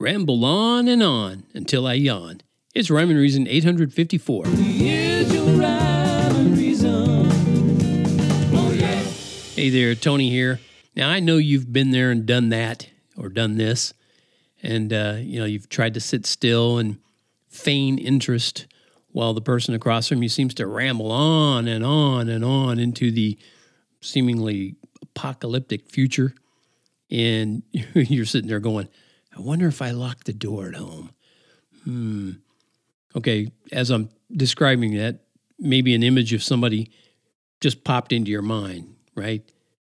Ramble on and on until I yawn. It's Rhyme and Reason 854. Here's your rhyme and reason. Oh yeah. Hey there, Tony here. Now, I know you've been there and done that or done this, and uh, you know, you've tried to sit still and feign interest while the person across from you seems to ramble on and on and on into the seemingly apocalyptic future. And you're sitting there going, I wonder if I locked the door at home. Hmm. Okay, as I'm describing that, maybe an image of somebody just popped into your mind, right?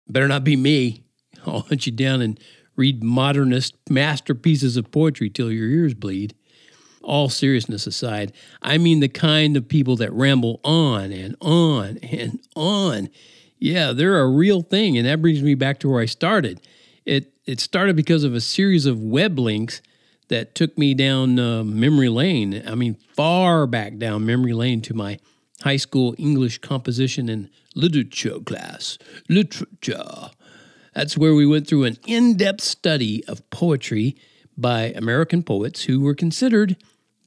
Better not be me. I'll hunt you down and read modernist masterpieces of poetry till your ears bleed. All seriousness aside, I mean the kind of people that ramble on and on and on. Yeah, they're a real thing, and that brings me back to where I started. It it started because of a series of web links that took me down uh, memory lane. I mean, far back down memory lane to my high school English composition and literature class. Literature. That's where we went through an in depth study of poetry by American poets who were considered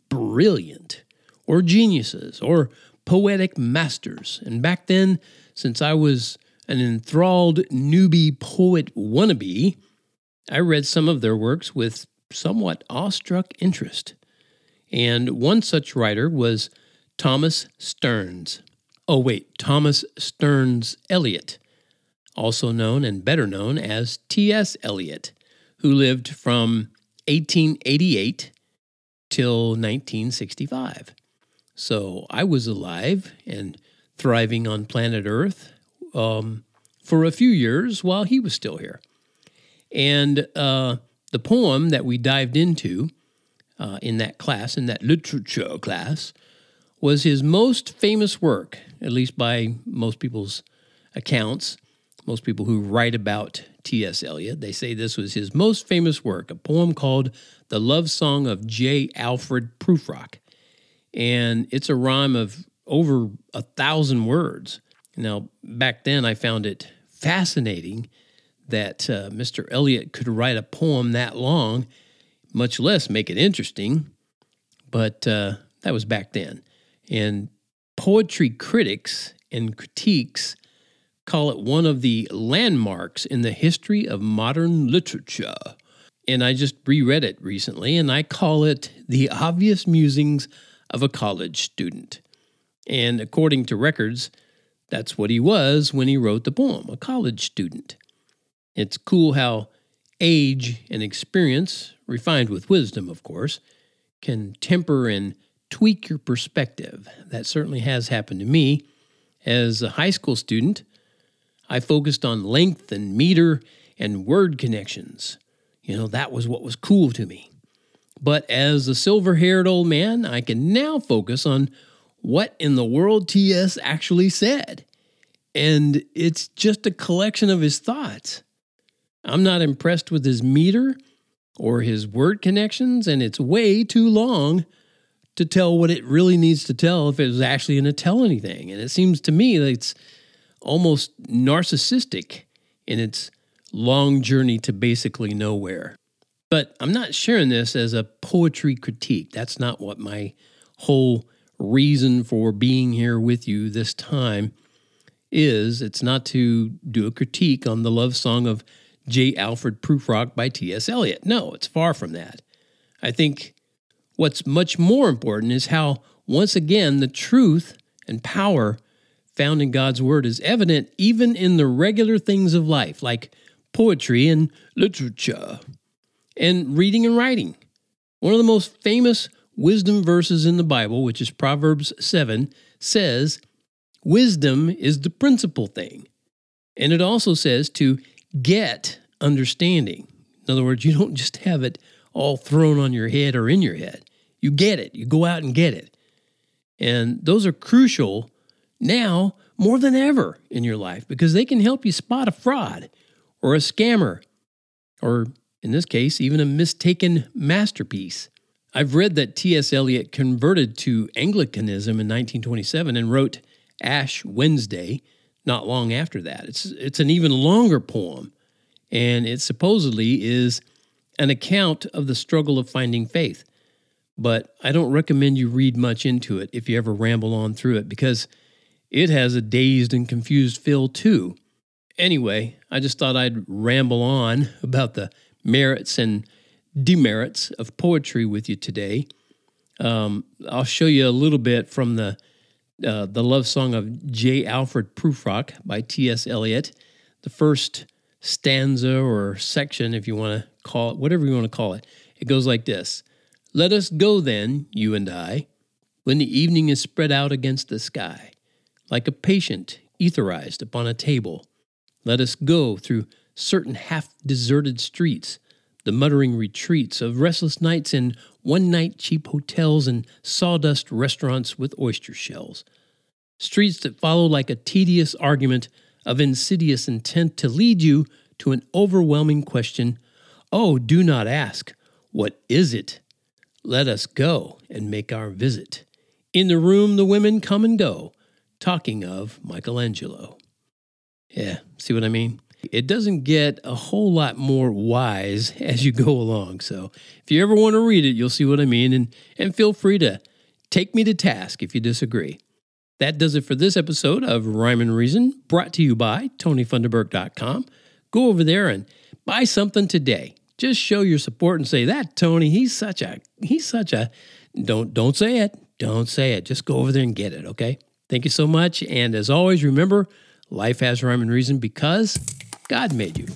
brilliant or geniuses or poetic masters. And back then, since I was an enthralled newbie poet wannabe, I read some of their works with somewhat awestruck interest. And one such writer was Thomas Stearns. Oh, wait, Thomas Stearns Eliot, also known and better known as T.S. Eliot, who lived from 1888 till 1965. So I was alive and thriving on planet Earth um, for a few years while he was still here. And uh, the poem that we dived into uh, in that class, in that literature class, was his most famous work, at least by most people's accounts. Most people who write about T.S. Eliot, they say this was his most famous work, a poem called The Love Song of J. Alfred Prufrock. And it's a rhyme of over a thousand words. Now, back then, I found it fascinating that uh, Mr. Eliot could write a poem that long, much less make it interesting. But uh, that was back then. And poetry critics and critiques call it one of the landmarks in the history of modern literature. And I just reread it recently, and I call it The Obvious Musings of a College Student. And according to records, that's what he was when he wrote the poem, a college student. It's cool how age and experience, refined with wisdom, of course, can temper and tweak your perspective. That certainly has happened to me. As a high school student, I focused on length and meter and word connections. You know, that was what was cool to me. But as a silver haired old man, I can now focus on what in the world T.S. actually said. And it's just a collection of his thoughts. I'm not impressed with his meter or his word connections, and it's way too long to tell what it really needs to tell if it was actually going to tell anything. And it seems to me that it's almost narcissistic in its long journey to basically nowhere. But I'm not sharing this as a poetry critique. That's not what my whole reason for being here with you this time is. It's not to do a critique on the love song of J. Alfred Prufrock by T.S. Eliot. No, it's far from that. I think what's much more important is how, once again, the truth and power found in God's Word is evident even in the regular things of life, like poetry and literature, and reading and writing. One of the most famous wisdom verses in the Bible, which is Proverbs 7, says, Wisdom is the principal thing. And it also says to get understanding. In other words, you don't just have it all thrown on your head or in your head. You get it, you go out and get it. And those are crucial now more than ever in your life because they can help you spot a fraud or a scammer or, in this case, even a mistaken masterpiece. I've read that T.S. Eliot converted to Anglicanism in 1927 and wrote Ash Wednesday not long after that. It's, it's an even longer poem, and it supposedly is an account of the struggle of finding faith. But I don't recommend you read much into it if you ever ramble on through it because it has a dazed and confused feel too. Anyway, I just thought I'd ramble on about the merits and demerits of poetry with you today. Um, I'll show you a little bit from the uh, the love song of J. Alfred Prufrock by T.S. Eliot. The first stanza or section, if you want to call it, whatever you want to call it, it goes like this Let us go then, you and I, when the evening is spread out against the sky, like a patient etherized upon a table. Let us go through certain half deserted streets, the muttering retreats of restless nights in one night cheap hotels and sawdust restaurants with oyster shells. Streets that follow like a tedious argument of insidious intent to lead you to an overwhelming question Oh, do not ask, What is it? Let us go and make our visit. In the room, the women come and go, talking of Michelangelo. Yeah, see what I mean? It doesn't get a whole lot more wise as you go along. So if you ever want to read it, you'll see what I mean. And, and feel free to take me to task if you disagree. That does it for this episode of Rhyme and Reason, brought to you by TonyFunderburk.com. Go over there and buy something today. Just show your support and say that Tony, he's such a he's such a don't don't say it. Don't say it. Just go over there and get it, okay? Thank you so much. And as always, remember, life has rhyme and reason because God made you.